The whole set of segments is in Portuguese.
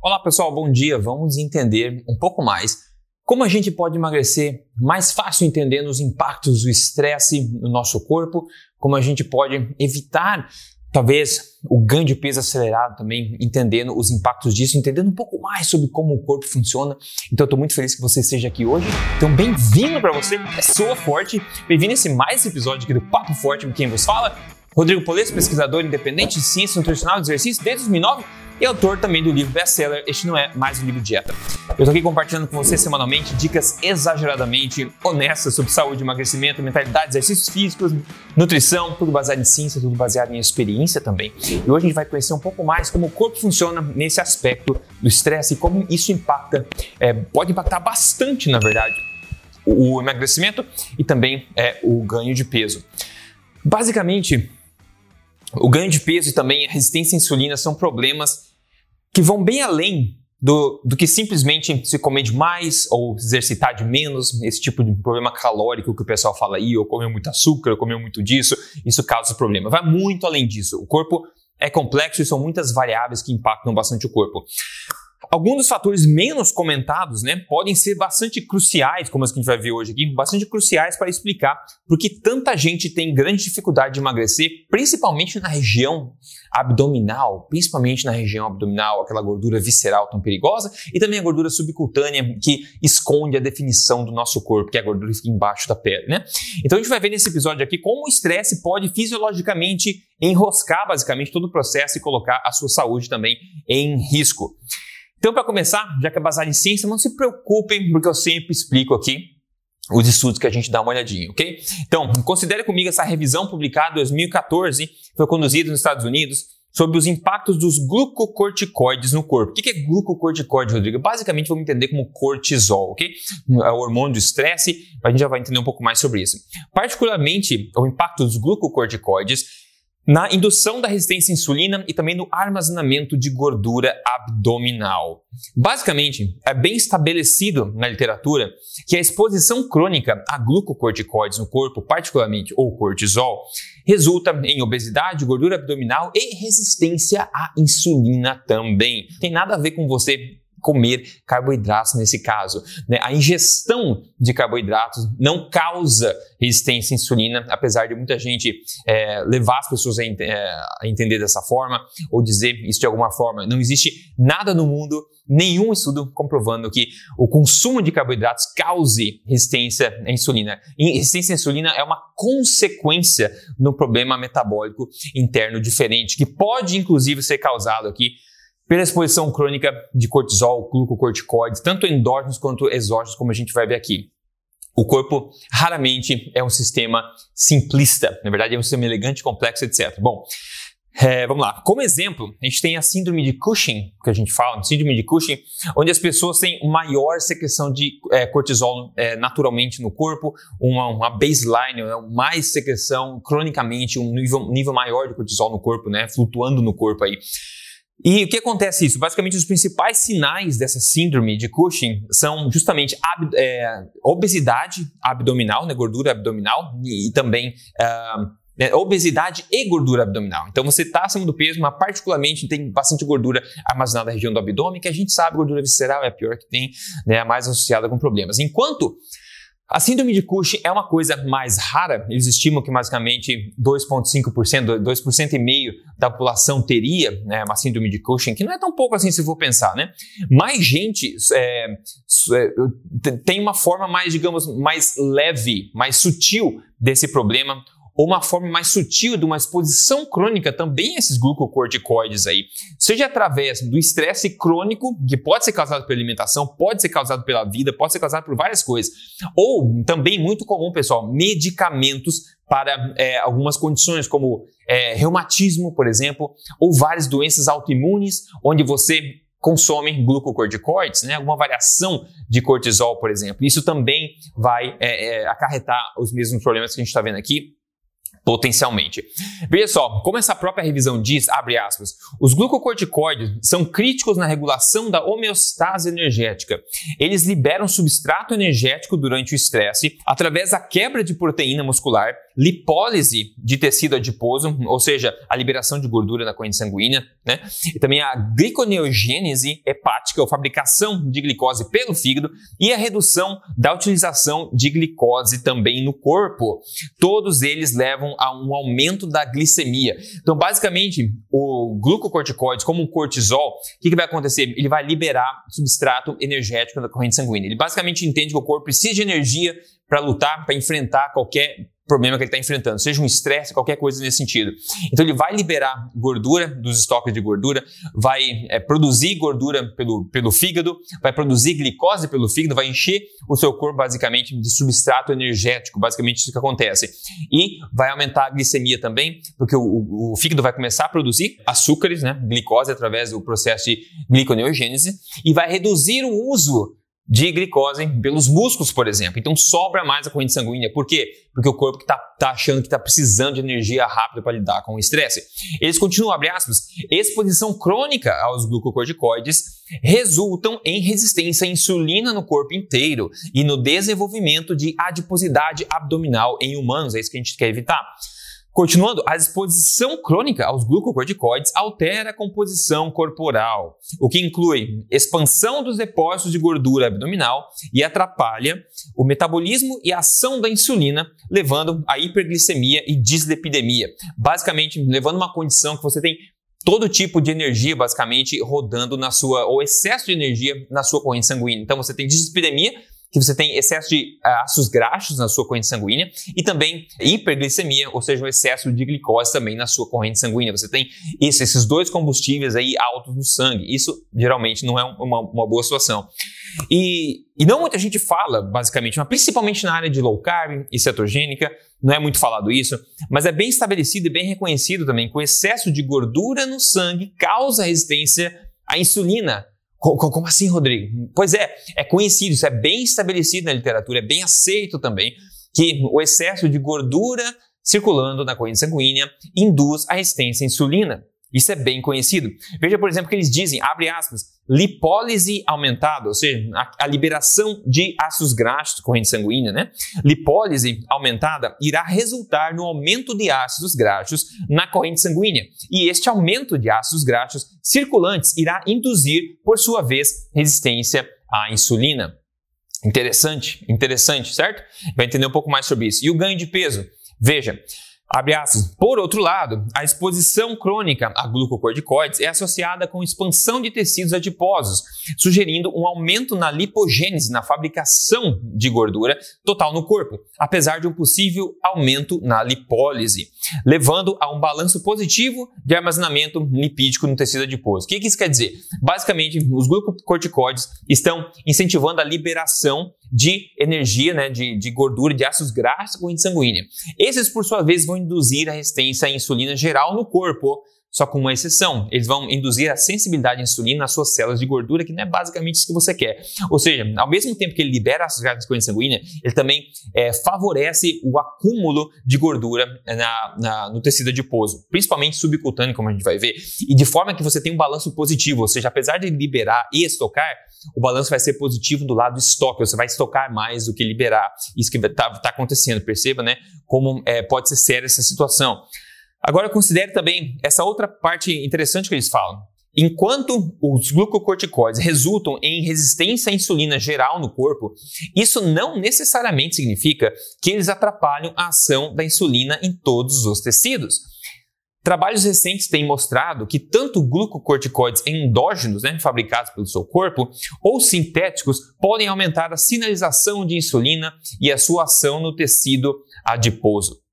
Olá pessoal, bom dia. Vamos entender um pouco mais como a gente pode emagrecer mais fácil entendendo os impactos do estresse no nosso corpo, como a gente pode evitar talvez o ganho de peso acelerado também, entendendo os impactos disso, entendendo um pouco mais sobre como o corpo funciona. Então estou muito feliz que você esteja aqui hoje. Então bem-vindo para você, é Soa Forte. Bem-vindo a esse mais episódio aqui do Papo Forte com quem vos fala. Rodrigo Polesso, pesquisador independente de ciência nutricional e exercício desde 2009 e autor também do livro best-seller Este Não É Mais Um Livro de Dieta. Eu estou aqui compartilhando com você semanalmente dicas exageradamente honestas sobre saúde, emagrecimento, mentalidade, exercícios físicos, nutrição, tudo baseado em ciência, tudo baseado em experiência também. E hoje a gente vai conhecer um pouco mais como o corpo funciona nesse aspecto do estresse e como isso impacta, é, pode impactar bastante, na verdade, o emagrecimento e também é, o ganho de peso. Basicamente, o ganho de peso e também a resistência à insulina são problemas que vão bem além do, do, que simplesmente se comer demais ou exercitar de menos, esse tipo de problema calórico que o pessoal fala aí, ou comeu muito açúcar, ou comeu muito disso, isso causa problema. Vai muito além disso. O corpo é complexo e são muitas variáveis que impactam bastante o corpo. Alguns dos fatores menos comentados né, podem ser bastante cruciais, como as que a gente vai ver hoje aqui, bastante cruciais para explicar por que tanta gente tem grande dificuldade de emagrecer, principalmente na região abdominal, principalmente na região abdominal, aquela gordura visceral tão perigosa, e também a gordura subcutânea que esconde a definição do nosso corpo, que é a gordura que fica embaixo da pele. Né? Então a gente vai ver nesse episódio aqui como o estresse pode fisiologicamente enroscar basicamente todo o processo e colocar a sua saúde também em risco. Então, para começar, já que é baseado em ciência, não se preocupem, porque eu sempre explico aqui os estudos que a gente dá uma olhadinha, ok? Então, considere comigo essa revisão publicada em 2014, foi conduzida nos Estados Unidos, sobre os impactos dos glucocorticoides no corpo. O que é glucocorticoide, Rodrigo? Basicamente, vamos entender como cortisol, ok? É o hormônio do estresse, a gente já vai entender um pouco mais sobre isso. Particularmente, o impacto dos glucocorticoides na indução da resistência à insulina e também no armazenamento de gordura abdominal. Basicamente, é bem estabelecido na literatura que a exposição crônica a glucocorticoides no corpo, particularmente o cortisol, resulta em obesidade, gordura abdominal e resistência à insulina também. Tem nada a ver com você comer carboidratos nesse caso. Né? A ingestão de carboidratos não causa resistência à insulina, apesar de muita gente é, levar as pessoas a, é, a, entender dessa forma ou dizer isso de alguma forma. Não existe nada no mundo, nenhum estudo comprovando que o consumo de carboidratos cause resistência à insulina. E resistência à insulina é uma consequência no problema metabólico interno diferente, que pode inclusive ser causado aqui pela exposição crônica de cortisol, glucocorticoides, tanto endógenos quanto exógenos, como a gente vai ver aqui. O corpo raramente é um sistema simplista, na verdade é um sistema elegante, complexo, etc. Bom, é, vamos lá. Como exemplo, a gente tem a síndrome de Cushing, que a gente fala, síndrome de Cushing, onde as pessoas têm maior secreção de é, cortisol é, naturalmente no corpo, uma, uma baseline, né, mais secreção cronicamente, um nível, nível maior de cortisol no corpo, né, flutuando no corpo aí. E o que acontece isso? Basicamente, os principais sinais dessa síndrome de Cushing são justamente ab é, obesidade abdominal, né, gordura abdominal, e, e também uh, obesidade e gordura abdominal. Então, você está acima do peso, mas particularmente tem bastante gordura armazenada na região do abdômen, que a gente sabe gordura visceral é a pior que tem, né, mais associada com problemas. Enquanto a síndrome de Cushing é uma coisa mais rara, eles estimam que basicamente 2,5%, 2% e meio da população teria né, uma síndrome de Cushing, que não é tão pouco assim se for pensar, né? Mais gente é, é, tem uma forma mais, digamos, mais leve, mais sutil desse problema, ou uma forma mais sutil de uma exposição crônica também a esses glucocorticoides aí, seja através do estresse crônico, que pode ser causado pela alimentação, pode ser causado pela vida, pode ser causado por várias coisas, ou também muito comum, pessoal, medicamentos para é, algumas condições como é, reumatismo, por exemplo, ou várias doenças autoimunes, onde você consome glucocorticoides, né, alguma variação de cortisol, por exemplo. Isso também vai é, é acarretar os mesmos problemas que a gente está vendo aqui, potencialmente. Veja só, como essa própria revisão diz, abre aspas, os glucocorticoides são críticos na regulação da homeostase energética. Eles liberam substrato energético durante o estresse através da quebra de proteína muscular, lipólise de tecido adiposo, ou seja, a liberação de gordura na corrente sanguínea, né? E também a gliconeogênese hepática, ou fabricação de glicose pelo fígado, e a redução da utilização de glicose também no corpo. Todos eles levam a um aumento da glicemia. Então, basicamente, o glucocorticoide, como o cortisol, o que, que vai acontecer? Ele vai liberar substrato energético da corrente sanguínea. Ele basicamente entende que o corpo precisa de energia para lutar, para enfrentar qualquer problema que ele está enfrentando, seja um estresse, qualquer coisa nesse sentido. Então ele vai liberar gordura dos estoques de gordura, vai é, produzir gordura pelo, pelo fígado, vai produzir glicose pelo fígado, vai encher o seu corpo basicamente de substrato energético, basicamente isso que acontece. E vai aumentar a glicemia também, porque o, o, o fígado vai começar a produzir açúcares, né, glicose através do processo de gliconeogênese, e vai reduzir o uso de glicose pelos músculos, por exemplo. Então sobra mais a corrente sanguínea. Por quê? Porque o corpo está tá achando que está precisando de energia rápida para lidar com o estresse. Eles continuam, abre aspas, exposição crônica aos glucocorticoides resultam em resistência à insulina no corpo inteiro e no desenvolvimento de adiposidade abdominal em humanos. É isso que a gente quer evitar. Continuando, a exposição crônica aos glucocorticoides altera a composição corporal, o que inclui expansão dos depósitos de gordura abdominal e atrapalha o metabolismo e a ação da insulina, levando a hiperglicemia e dislipidemia. Basicamente, levando uma condição que você tem todo tipo de energia, basicamente, rodando na sua, ou excesso de energia na sua corrente sanguínea. Então, você tem dislipidemia, que você tem excesso de uh, ácidos graxos na sua corrente sanguínea e também hiperglicemia, ou seja, um excesso de glicose também na sua corrente sanguínea. Você tem isso, esses dois combustíveis aí altos no sangue. Isso geralmente não é uma, uma boa situação. E, e, não muita gente fala, basicamente, mas principalmente na área de low carb e cetogênica, não é muito falado isso, mas é bem estabelecido e bem reconhecido também que o excesso de gordura no sangue causa resistência à insulina como assim, Rodrigo? Pois é, é conhecido, isso é bem estabelecido na literatura, é bem aceito também, que o excesso de gordura circulando na corrente sanguínea induz a resistência à insulina. Isso é bem conhecido. Veja, por exemplo, que eles dizem, abre aspas, lipólise aumentada, ou seja, a, a liberação de ácidos graxos, corrente sanguínea, né? Lipólise aumentada irá resultar no aumento de ácidos graxos na corrente sanguínea. E este aumento de ácidos graxos circulantes irá induzir, por sua vez, resistência à insulina. Interessante, interessante, certo? Vai entender um pouco mais sobre isso. E o ganho de peso? Veja. Por outro lado, a exposição crônica a glucocorticoides é associada com expansão de tecidos adiposos, sugerindo um aumento na lipogênese, na fabricação de gordura total no corpo, apesar de um possível aumento na lipólise, levando a um balanço positivo de armazenamento lipídico no tecido adiposo. O que isso quer dizer? Basicamente, os glucocorticoides estão incentivando a liberação de energia, né, de, de gordura, de ácidos graxos corrente sanguínea. Esses, por sua vez, vão induzir a resistência à insulina geral no corpo, só com uma exceção. Eles vão induzir a sensibilidade à insulina nas suas células de gordura, que não é basicamente isso que você quer. Ou seja, ao mesmo tempo que ele libera ácidos graxos com corrente sanguínea, ele também é, favorece o acúmulo de gordura na, na, no tecido adiposo, principalmente subcutâneo, como a gente vai ver, e de forma que você tem um balanço positivo, ou seja, apesar de liberar e estocar, o balanço vai ser positivo do lado do estoque, você vai estocar mais do que liberar. Isso que está tá acontecendo, perceba, né? Como é, pode ser séria essa situação. Agora considere também essa outra parte interessante que eles falam. Enquanto os glucocorticoides resultam em resistência à insulina geral no corpo, isso não necessariamente significa que eles atrapalham a ação da insulina em todos os tecidos. Trabalhos recentes têm mostrado que tanto glucocorticoides endógenos, né, fabricados pelo seu corpo, ou sintéticos, podem aumentar a sinalização de insulina e a sua ação no tecido adiposo.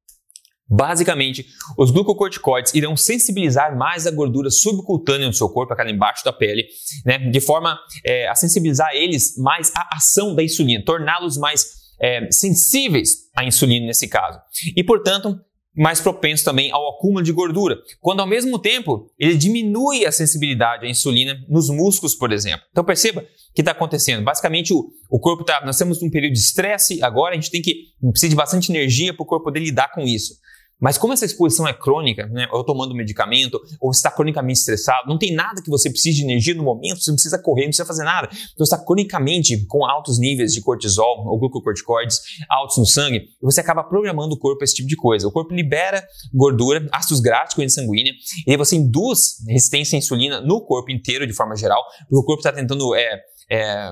Basicamente, os glucocorticoides irão sensibilizar mais a gordura subcutânea do seu corpo, aquela embaixo da pele, né, de forma é, a sensibilizar eles mais à ação da insulina, torná-los mais é, sensíveis à insulina nesse caso. E, portanto, mais propenso também ao acúmulo de gordura, quando ao mesmo tempo ele diminui a sensibilidade à insulina nos músculos, por exemplo. Então perceba o que está acontecendo. Basicamente o, o corpo está, nós temos um período de estresse agora, a gente tem que precisa de bastante energia para o corpo poder lidar com isso. Mas como essa exposição é crônica, né, ou tomando medicamento, ou está cronicamente estressado, não tem nada que você precise de energia no momento, você não precisa correr, não precisa fazer nada. Então está cronicamente com altos níveis de cortisol ou glucocorticoides altos no sangue, e você acaba programando o corpo a esse tipo de coisa. O corpo libera gordura, ácidos graxos, corrente sanguínea, e aí você induz resistência à insulina no corpo inteiro de forma geral, porque o corpo está tentando é, é,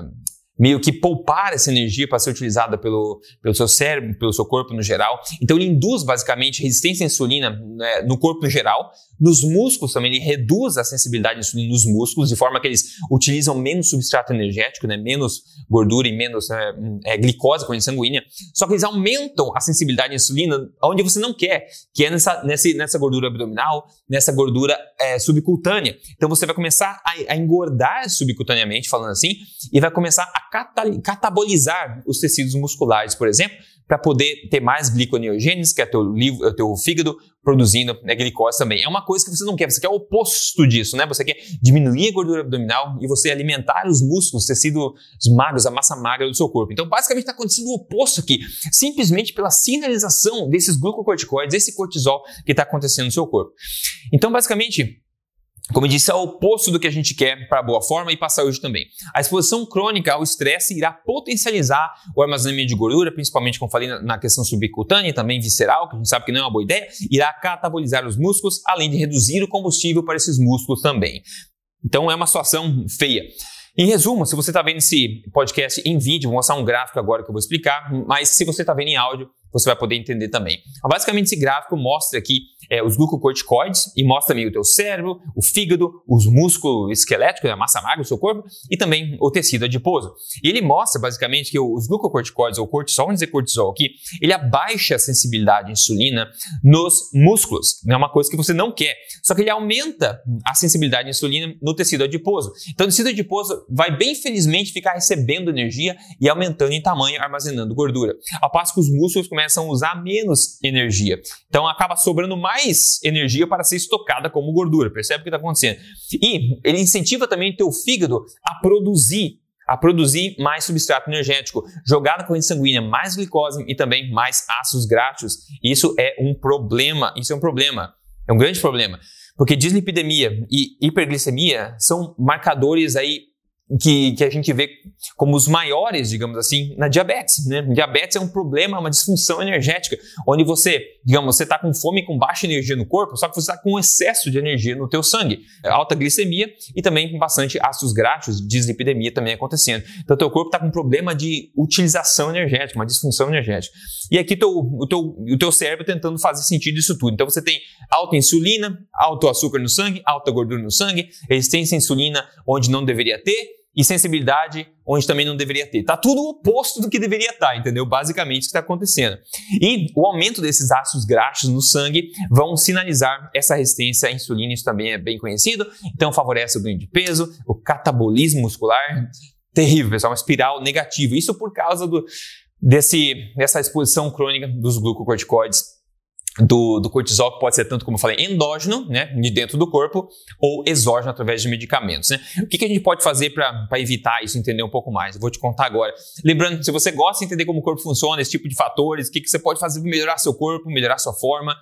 meio que poupar essa energia para ser utilizada pelo, pelo seu cérebro, pelo seu corpo no geral. Então ele induz basicamente resistência à insulina né, no corpo no geral, nos músculos também ele reduz a sensibilidade à insulina nos músculos, de forma que eles utilizam menos substrato energético, né, menos gordura e menos é, é, glicose, corrente sanguínea. Só que eles aumentam a sensibilidade à insulina onde você não quer, que é nessa, nessa, nessa gordura abdominal, nessa gordura é, subcutânea. Então você vai começar a, a engordar subcutaneamente, falando assim, e vai começar a catabolizar os tecidos musculares, por exemplo, para poder ter mais gliconeogênese, que é teu, é teu fígado produzindo né, glicose também. É uma coisa que você não quer, você quer o oposto disso, né? Você quer diminuir a gordura abdominal e você alimentar os músculos, os tecidos magros, a massa magra do seu corpo. Então, basicamente, está acontecendo o oposto aqui, simplesmente pela sinalização desses glucocorticoides, desse cortisol que está acontecendo no seu corpo. Então, basicamente, como eu disse, é o oposto do que a gente quer para boa forma e para a saúde também. A exposição crônica ao estresse irá potencializar o armazenamento de gordura, principalmente, como falei, na questão subcutânea e também visceral, que a gente sabe que não é uma boa ideia, irá catabolizar os músculos, além de reduzir o combustível para esses músculos também. Então é uma situação feia. Em resumo, se você está vendo esse podcast em vídeo, vou mostrar um gráfico agora que eu vou explicar, mas se você está vendo em áudio, você vai poder entender também. Basicamente, esse gráfico mostra aqui é, os glucocorticoides e mostra também o teu cérebro, o fígado, os músculos esqueléticos, a massa magra do seu corpo e também o tecido adiposo. E ele mostra basicamente que os glucocorticoides ou cortisol, vamos dizer cortisol aqui, ele abaixa a sensibilidade à insulina nos músculos. É uma coisa que você não quer. Só que ele aumenta a sensibilidade à insulina no tecido adiposo. Então o tecido adiposo vai bem felizmente ficar recebendo energia e aumentando em tamanho, armazenando gordura. Ao passo que os músculos começam a usar menos energia. Então acaba sobrando mais energia para ser estocada como gordura. Percebe o que está acontecendo? E ele incentiva também o teu fígado a produzir a produzir mais substrato energético, jogar na corrente sanguínea mais glicose e também mais ácidos graxos. Isso é um problema, isso é um problema, é um grande problema, porque dislipidemia e hiperglicemia são marcadores aí que, que a gente vê como os maiores, digamos assim, na diabetes. Né? Diabetes é um problema, uma disfunção energética, onde você, digamos, você está com fome com baixa energia no corpo, só que você está com excesso de energia no teu sangue, alta glicemia e também com bastante ácidos graxos, dislipidemia também acontecendo. Então, teu corpo está com um problema de utilização energética, uma disfunção energética. E aqui teu, o, teu, o teu cérebro tentando fazer sentido disso tudo. Então, você tem alta insulina, alto açúcar no sangue, alta gordura no sangue, resistência à insulina onde não deveria ter, e sensibilidade onde também não deveria ter. Tá tudo o oposto do que deveria estar, tá, entendeu? Basicamente o que está acontecendo. E o aumento desses ácidos graxos no sangue vão sinalizar essa resistência à insulina, isso também é bem conhecido. Então favorece o ganho de peso, o catabolismo muscular. Terrível, pessoal, uma espiral negativa. Isso por causa do, desse, dessa exposição crônica dos glucocorticoides do, do, cortisol, que pode ser tanto, como eu falei, endógeno, né, de dentro do corpo, ou exógeno através de medicamentos. Né? O que, que a gente pode fazer para evitar isso, entender um pouco mais? Eu vou te contar agora. Lembrando, se você gosta de entender como o corpo funciona, esse tipo de fatores, o que, que você pode fazer para melhorar seu corpo, melhorar sua forma,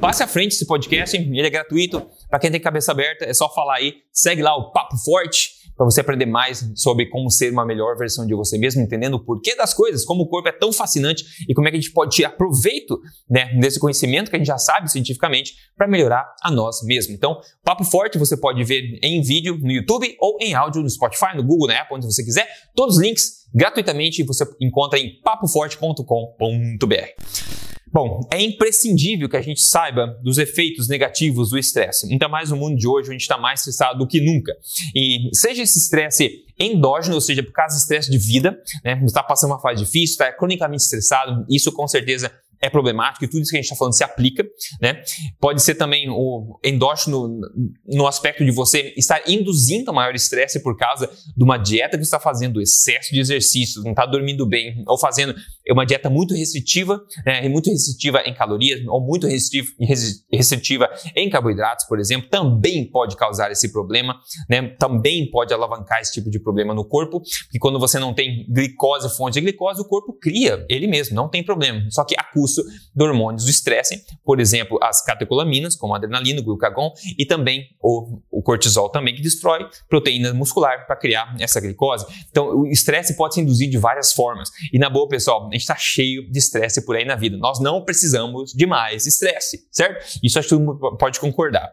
passe à frente esse podcast, ele é gratuito. Para quem tem cabeça aberta, é só falar aí, segue lá o Papo Forte para você aprender mais sobre como ser uma melhor versão de você mesmo, entendendo o porquê das coisas, como o corpo é tão fascinante e como é que a gente pode tirar proveito né, desse conhecimento que a gente já sabe cientificamente para melhorar a nós mesmos. Então, Papo Forte você pode ver em vídeo no YouTube ou em áudio no Spotify, no Google, na Apple, onde você quiser. Todos os links gratuitamente você encontra em papoforte.com.br. Bom, é imprescindível que a gente saiba dos efeitos negativos do estresse. Ainda mais no mundo de hoje, a gente está mais estressado do que nunca. E seja esse estresse endógeno, ou seja, por causa do estresse de vida, né? Está passando uma fase difícil, está cronicamente estressado, isso com certeza é problemático e tudo isso que a gente está falando se aplica, né? Pode ser também o endógeno no aspecto de você estar induzindo maior estresse por causa de uma dieta que está fazendo, excesso de exercícios, não está dormindo bem, ou fazendo uma dieta muito restritiva, né, muito restritiva em calorias ou muito restritiva em carboidratos, por exemplo, também pode causar esse problema, né, também pode alavancar esse tipo de problema no corpo, porque quando você não tem glicose, fonte de glicose, o corpo cria ele mesmo, não tem problema, só que a custo de hormônios do estresse, por exemplo, as catecolaminas, como a adrenalina, o glucagon, e também o, o cortisol também, que destrói proteína muscular para criar essa glicose. Então, o estresse pode ser induzido de várias formas. E na boa, pessoal, a gente está cheio de estresse por aí na vida. Nós não precisamos de mais estresse, certo? Isso acho que todo mundo pode concordar.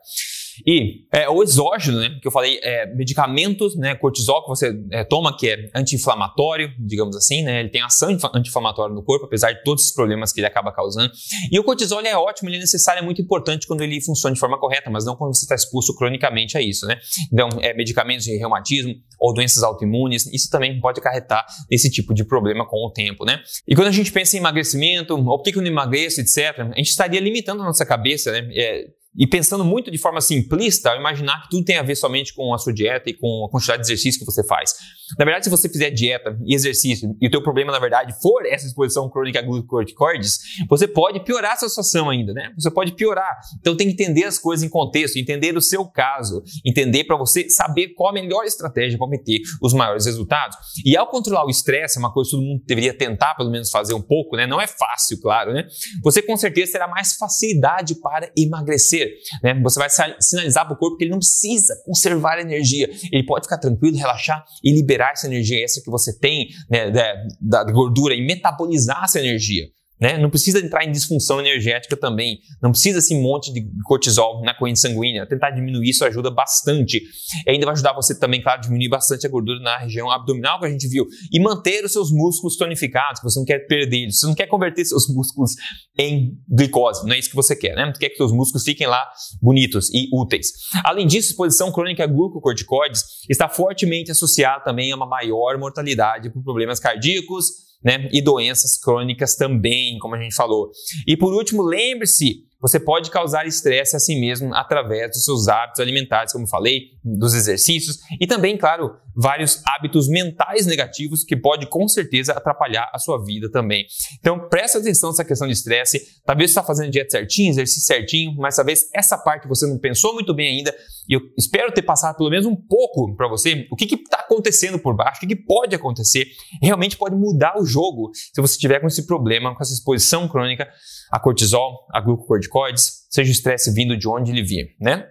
E é, o exógeno, né, que eu falei, é, medicamentos, né, cortisol que você é, toma, que é anti-inflamatório, digamos assim, né, ele tem ação anti-inflamatória no corpo, apesar de todos os problemas que ele acaba causando. E o cortisol é ótimo, ele é necessário, é muito importante quando ele funciona de forma correta, mas não quando você está exposto cronicamente a isso, né. Então, é, medicamentos de reumatismo ou doenças autoimunes, isso também pode acarretar esse tipo de problema com o tempo, né. E quando a gente pensa em emagrecimento, ou por que eu não emagreço, etc., a gente estaria limitando a nossa cabeça, né, é, e pensando muito de forma simplista, imaginar que tudo tem a ver somente com a sua dieta e com a quantidade de exercício que você faz. Na verdade, se você fizer dieta e exercício e o teu problema, na verdade, for essa exposição crônica a glucocorticoides, você pode piorar a sua situação ainda, né? Você pode piorar. Então tem que entender as coisas em contexto, entender o seu caso, entender para você saber qual a melhor estratégia para obter os maiores resultados. E ao controlar o estresse, é uma coisa que todo mundo deveria tentar pelo menos fazer um pouco, né? Não é fácil, claro, né? Você com certeza terá mais facilidade para emagrecer né? Você vai sinalizar para o corpo que ele não precisa conservar energia. Ele pode ficar tranquilo, relaxar e liberar essa energia extra que você tem né, da, da gordura e metabolizar essa energia. Né? Não precisa entrar em disfunção energética também. Não precisa esse monte de cortisol na corrente sanguínea. Tentar diminuir isso ajuda bastante. E ainda vai ajudar você também, claro, diminuir bastante a gordura na região abdominal que a gente viu. E manter os seus músculos tonificados, você não quer perder eles. Você não quer converter seus músculos em glicose. Não é isso que você quer, né? Você quer que seus músculos fiquem lá bonitos e úteis. Além disso, exposição crônica a glucocorticoides está fortemente associada também a uma maior mortalidade por problemas cardíacos, né? E doenças crônicas também, como a gente falou. E por último, lembre-se você pode causar estresse a si mesmo através dos seus hábitos alimentares, como falei, dos exercícios e também, claro, vários hábitos mentais negativos que pode com certeza atrapalhar a sua vida também. Então, presta atenção nessa questão de estresse. Talvez você está fazendo dieta certinho, exercício certinho, mas talvez essa parte você não pensou muito bem ainda. E eu espero ter passado pelo menos um pouco para você o que está acontecendo por baixo, o que, que pode acontecer. Realmente pode mudar o jogo se você tiver com esse problema, com essa exposição crônica a cortisol, a glucocorticoides, seja o estresse vindo de onde ele vier, né?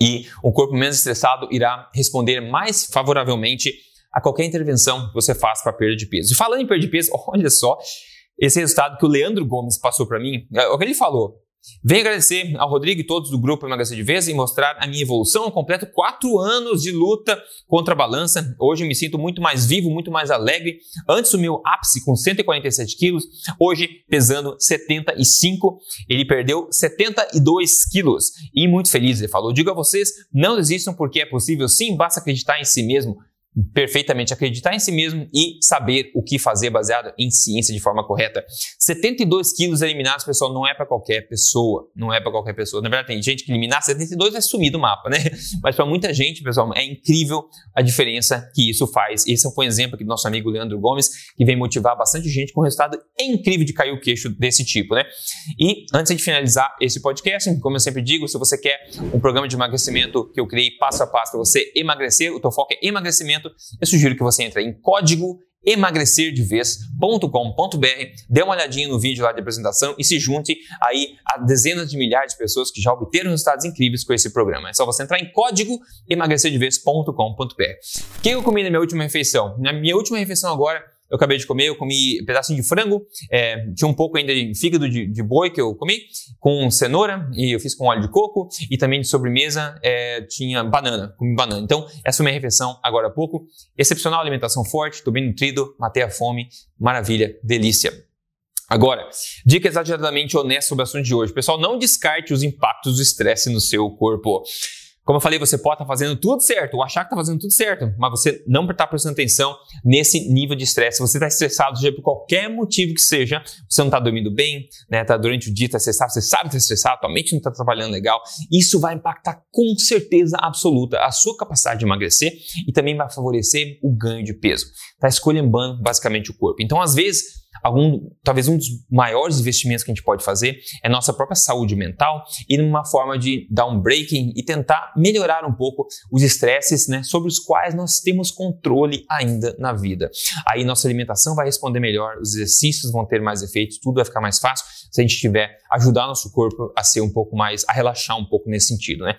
E um corpo menos estressado irá responder mais favoravelmente a qualquer intervenção que você faça para perda de peso. E falando em perda de peso, olha só esse resultado que o Leandro Gomes passou para mim. É o que ele falou. Venho agradecer ao Rodrigo e todos do grupo Emagrecer de Vez e mostrar a minha evolução. Eu completo quatro anos de luta contra a balança. Hoje me sinto muito mais vivo, muito mais alegre. Antes o meu ápice com 147 quilos, hoje pesando 75. Ele perdeu 72 quilos e muito feliz. Ele falou: digo a vocês, não desistam porque é possível sim, basta acreditar em si mesmo perfeitamente acreditar em si mesmo e saber o que fazer baseado em ciência de forma correta. 72 quilos eliminados, pessoal, não é para qualquer pessoa. Não é para qualquer pessoa. Na verdade, tem gente que eliminar 72 vai sumir do mapa, né? Mas para muita gente, pessoal, é incrível a diferença que isso faz. Esse foi um exemplo aqui do nosso amigo Leandro Gomes, que vem motivar bastante gente com resultado incrível de cair o queixo desse tipo, né? E antes de finalizar esse podcast, como eu sempre digo, se você quer um programa de emagrecimento que eu criei passo a passo para você emagrecer, o teu foco é emagrecimento eu sugiro que você entre em código emagrecerdevez.com.br, dê uma olhadinha no vídeo lá de apresentação e se junte aí a dezenas de milhares de pessoas que já obteram resultados incríveis com esse programa. É só você entrar em código emagrecerdevez.com.br. O que eu comi na minha última refeição? Na minha última refeição agora, eu acabei de comer, eu comi pedacinho de frango, é, tinha um pouco ainda de fígado de, de, boi que eu comi, com cenoura, e eu fiz com óleo de coco, e também de sobremesa é, tinha banana, comi banana. Então, essa foi minha refeição agora há pouco. Excepcional alimentação forte, estou bem nutrido, matei a fome, maravilha, delícia. Agora, dica exageradamente honesta sobre o assunto de hoje. Pessoal, não descarte os impactos do estresse no seu corpo. Como eu falei, você pode estar fazendo tudo certo, ou achar que está fazendo tudo certo, mas você não está prestando atenção nesse nível de estresse. Você está estressado, seja por qualquer motivo que seja, você não está dormindo bem, né? Tá durante o dia, está estressado, você sabe que está estressado, tua mente não está trabalhando legal. Isso vai impactar com certeza absoluta a sua capacidade de emagrecer e também vai favorecer o ganho de peso. Está escolhendo basicamente o corpo. Então, às vezes, algum, talvez um dos maiores investimentos que a gente pode fazer é nossa própria saúde mental e numa forma de dar um breaking e tentar melhorar um pouco os estresses né, sobre os quais nós temos controle ainda na vida. Aí nossa alimentação vai responder melhor, os exercícios vão ter mais efeitos, tudo vai ficar mais fácil se a gente tiver ajudar nosso corpo a ser um pouco mais, a relaxar um pouco nesse sentido, né?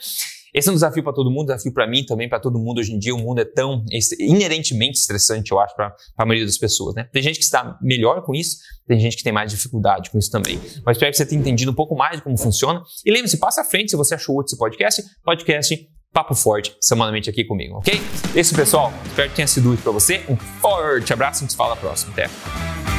Esse é um desafio para todo mundo, desafio para mim também, para todo mundo. Hoje em dia, o mundo é tão inerentemente estressante, eu acho, para a maioria das pessoas. Né? Tem gente que está melhor com isso, tem gente que tem mais dificuldade com isso também. Mas espero que você tenha entendido um pouco mais de como funciona. E lembre-se, passa à frente se você achou útil esse podcast. Podcast Papo Forte, semanalmente aqui comigo, ok? Esse, pessoal, espero que tenha sido útil para você. Um forte abraço e se fala próximo. Até!